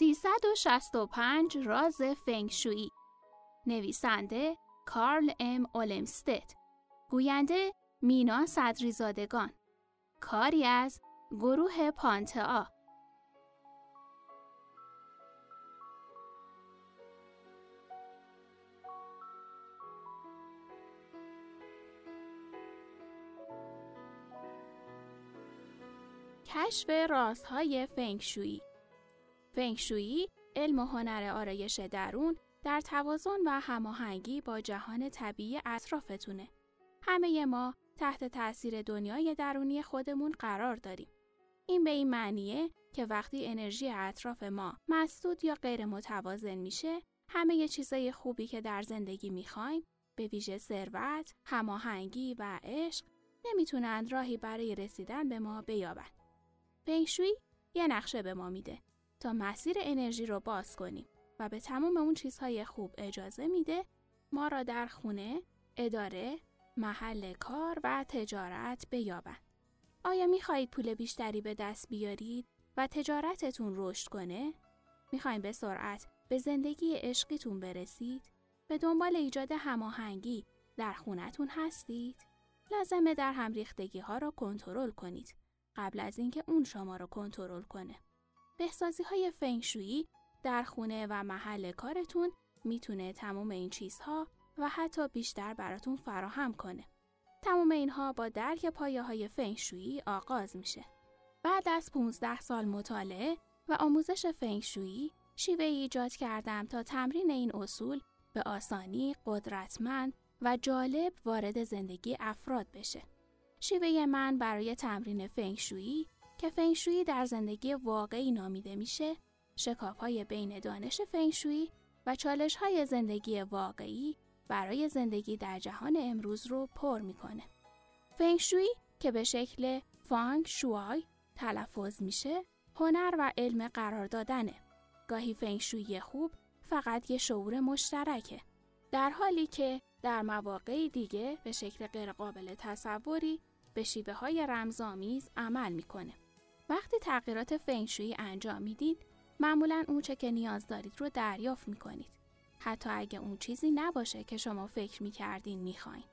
365 راز فنگشویی. نویسنده کارل ام. اولمستد. گوینده مینا صدریزادگان. کاری از گروه پانتا. کشف رازهای فنگشویی. فنگشویی علم و هنر آرایش درون در توازن و هماهنگی با جهان طبیعی اطرافتونه. همه ما تحت تاثیر دنیای درونی خودمون قرار داریم. این به این معنیه که وقتی انرژی اطراف ما مسدود یا غیر متوازن میشه، همه چیزای خوبی که در زندگی می‌خوایم به ویژه ثروت، هماهنگی و عشق نمی‌تونند راهی برای رسیدن به ما بیابند. فنگشویی یه نقشه به ما میده تا مسیر انرژی رو باز کنیم و به تمام اون چیزهای خوب اجازه میده ما را در خونه، اداره، محل کار و تجارت بیابند. آیا می‌خواهید پول بیشتری به دست بیارید و تجارتتون رشد کنه؟ می‌خواین به سرعت به زندگی عشقیتون برسید؟ به دنبال ایجاد هماهنگی در خونتون هستید؟ لازمه در هم ریختگی ها را کنترل کنید قبل از اینکه اون شما را کنترل کنه. بهسازی های فنگشویی در خونه و محل کارتون می‌تونه تمام این چیزها و حتی بیشتر براتون فراهم کنه. تمام اینها با درک پایه های فنگشویی آغاز میشه. بعد از 15 سال مطالعه و آموزش فنگشویی شیوه ایجاد کردم تا تمرین این اصول به آسانی، قدرتمند و جالب وارد زندگی افراد بشه. شیوه من برای تمرین فنگشویی که فنگشویی در زندگی واقعی نامیده میشه شکاف های بین دانش فنگشویی و چالش های زندگی واقعی برای زندگی در جهان امروز رو پر می‌کنه. فنگشویی که به شکل فانگ شوای تلفظ میشه هنر و علم قرار دادنه. گاهی فنگشویی خوب فقط یه شعور مشترکه. در حالی که در مواقعی دیگه به شکل غیرقابل تصوری به شیوه های رمزآمیز عمل می‌کنه. وقتی تغییرات فنگشویی انجام می‌دید، معمولا اون چه که نیاز دارید رو دریافت می‌کنید. حتی اگه اون چیزی نباشه که شما فکر می‌کردین می‌خواین.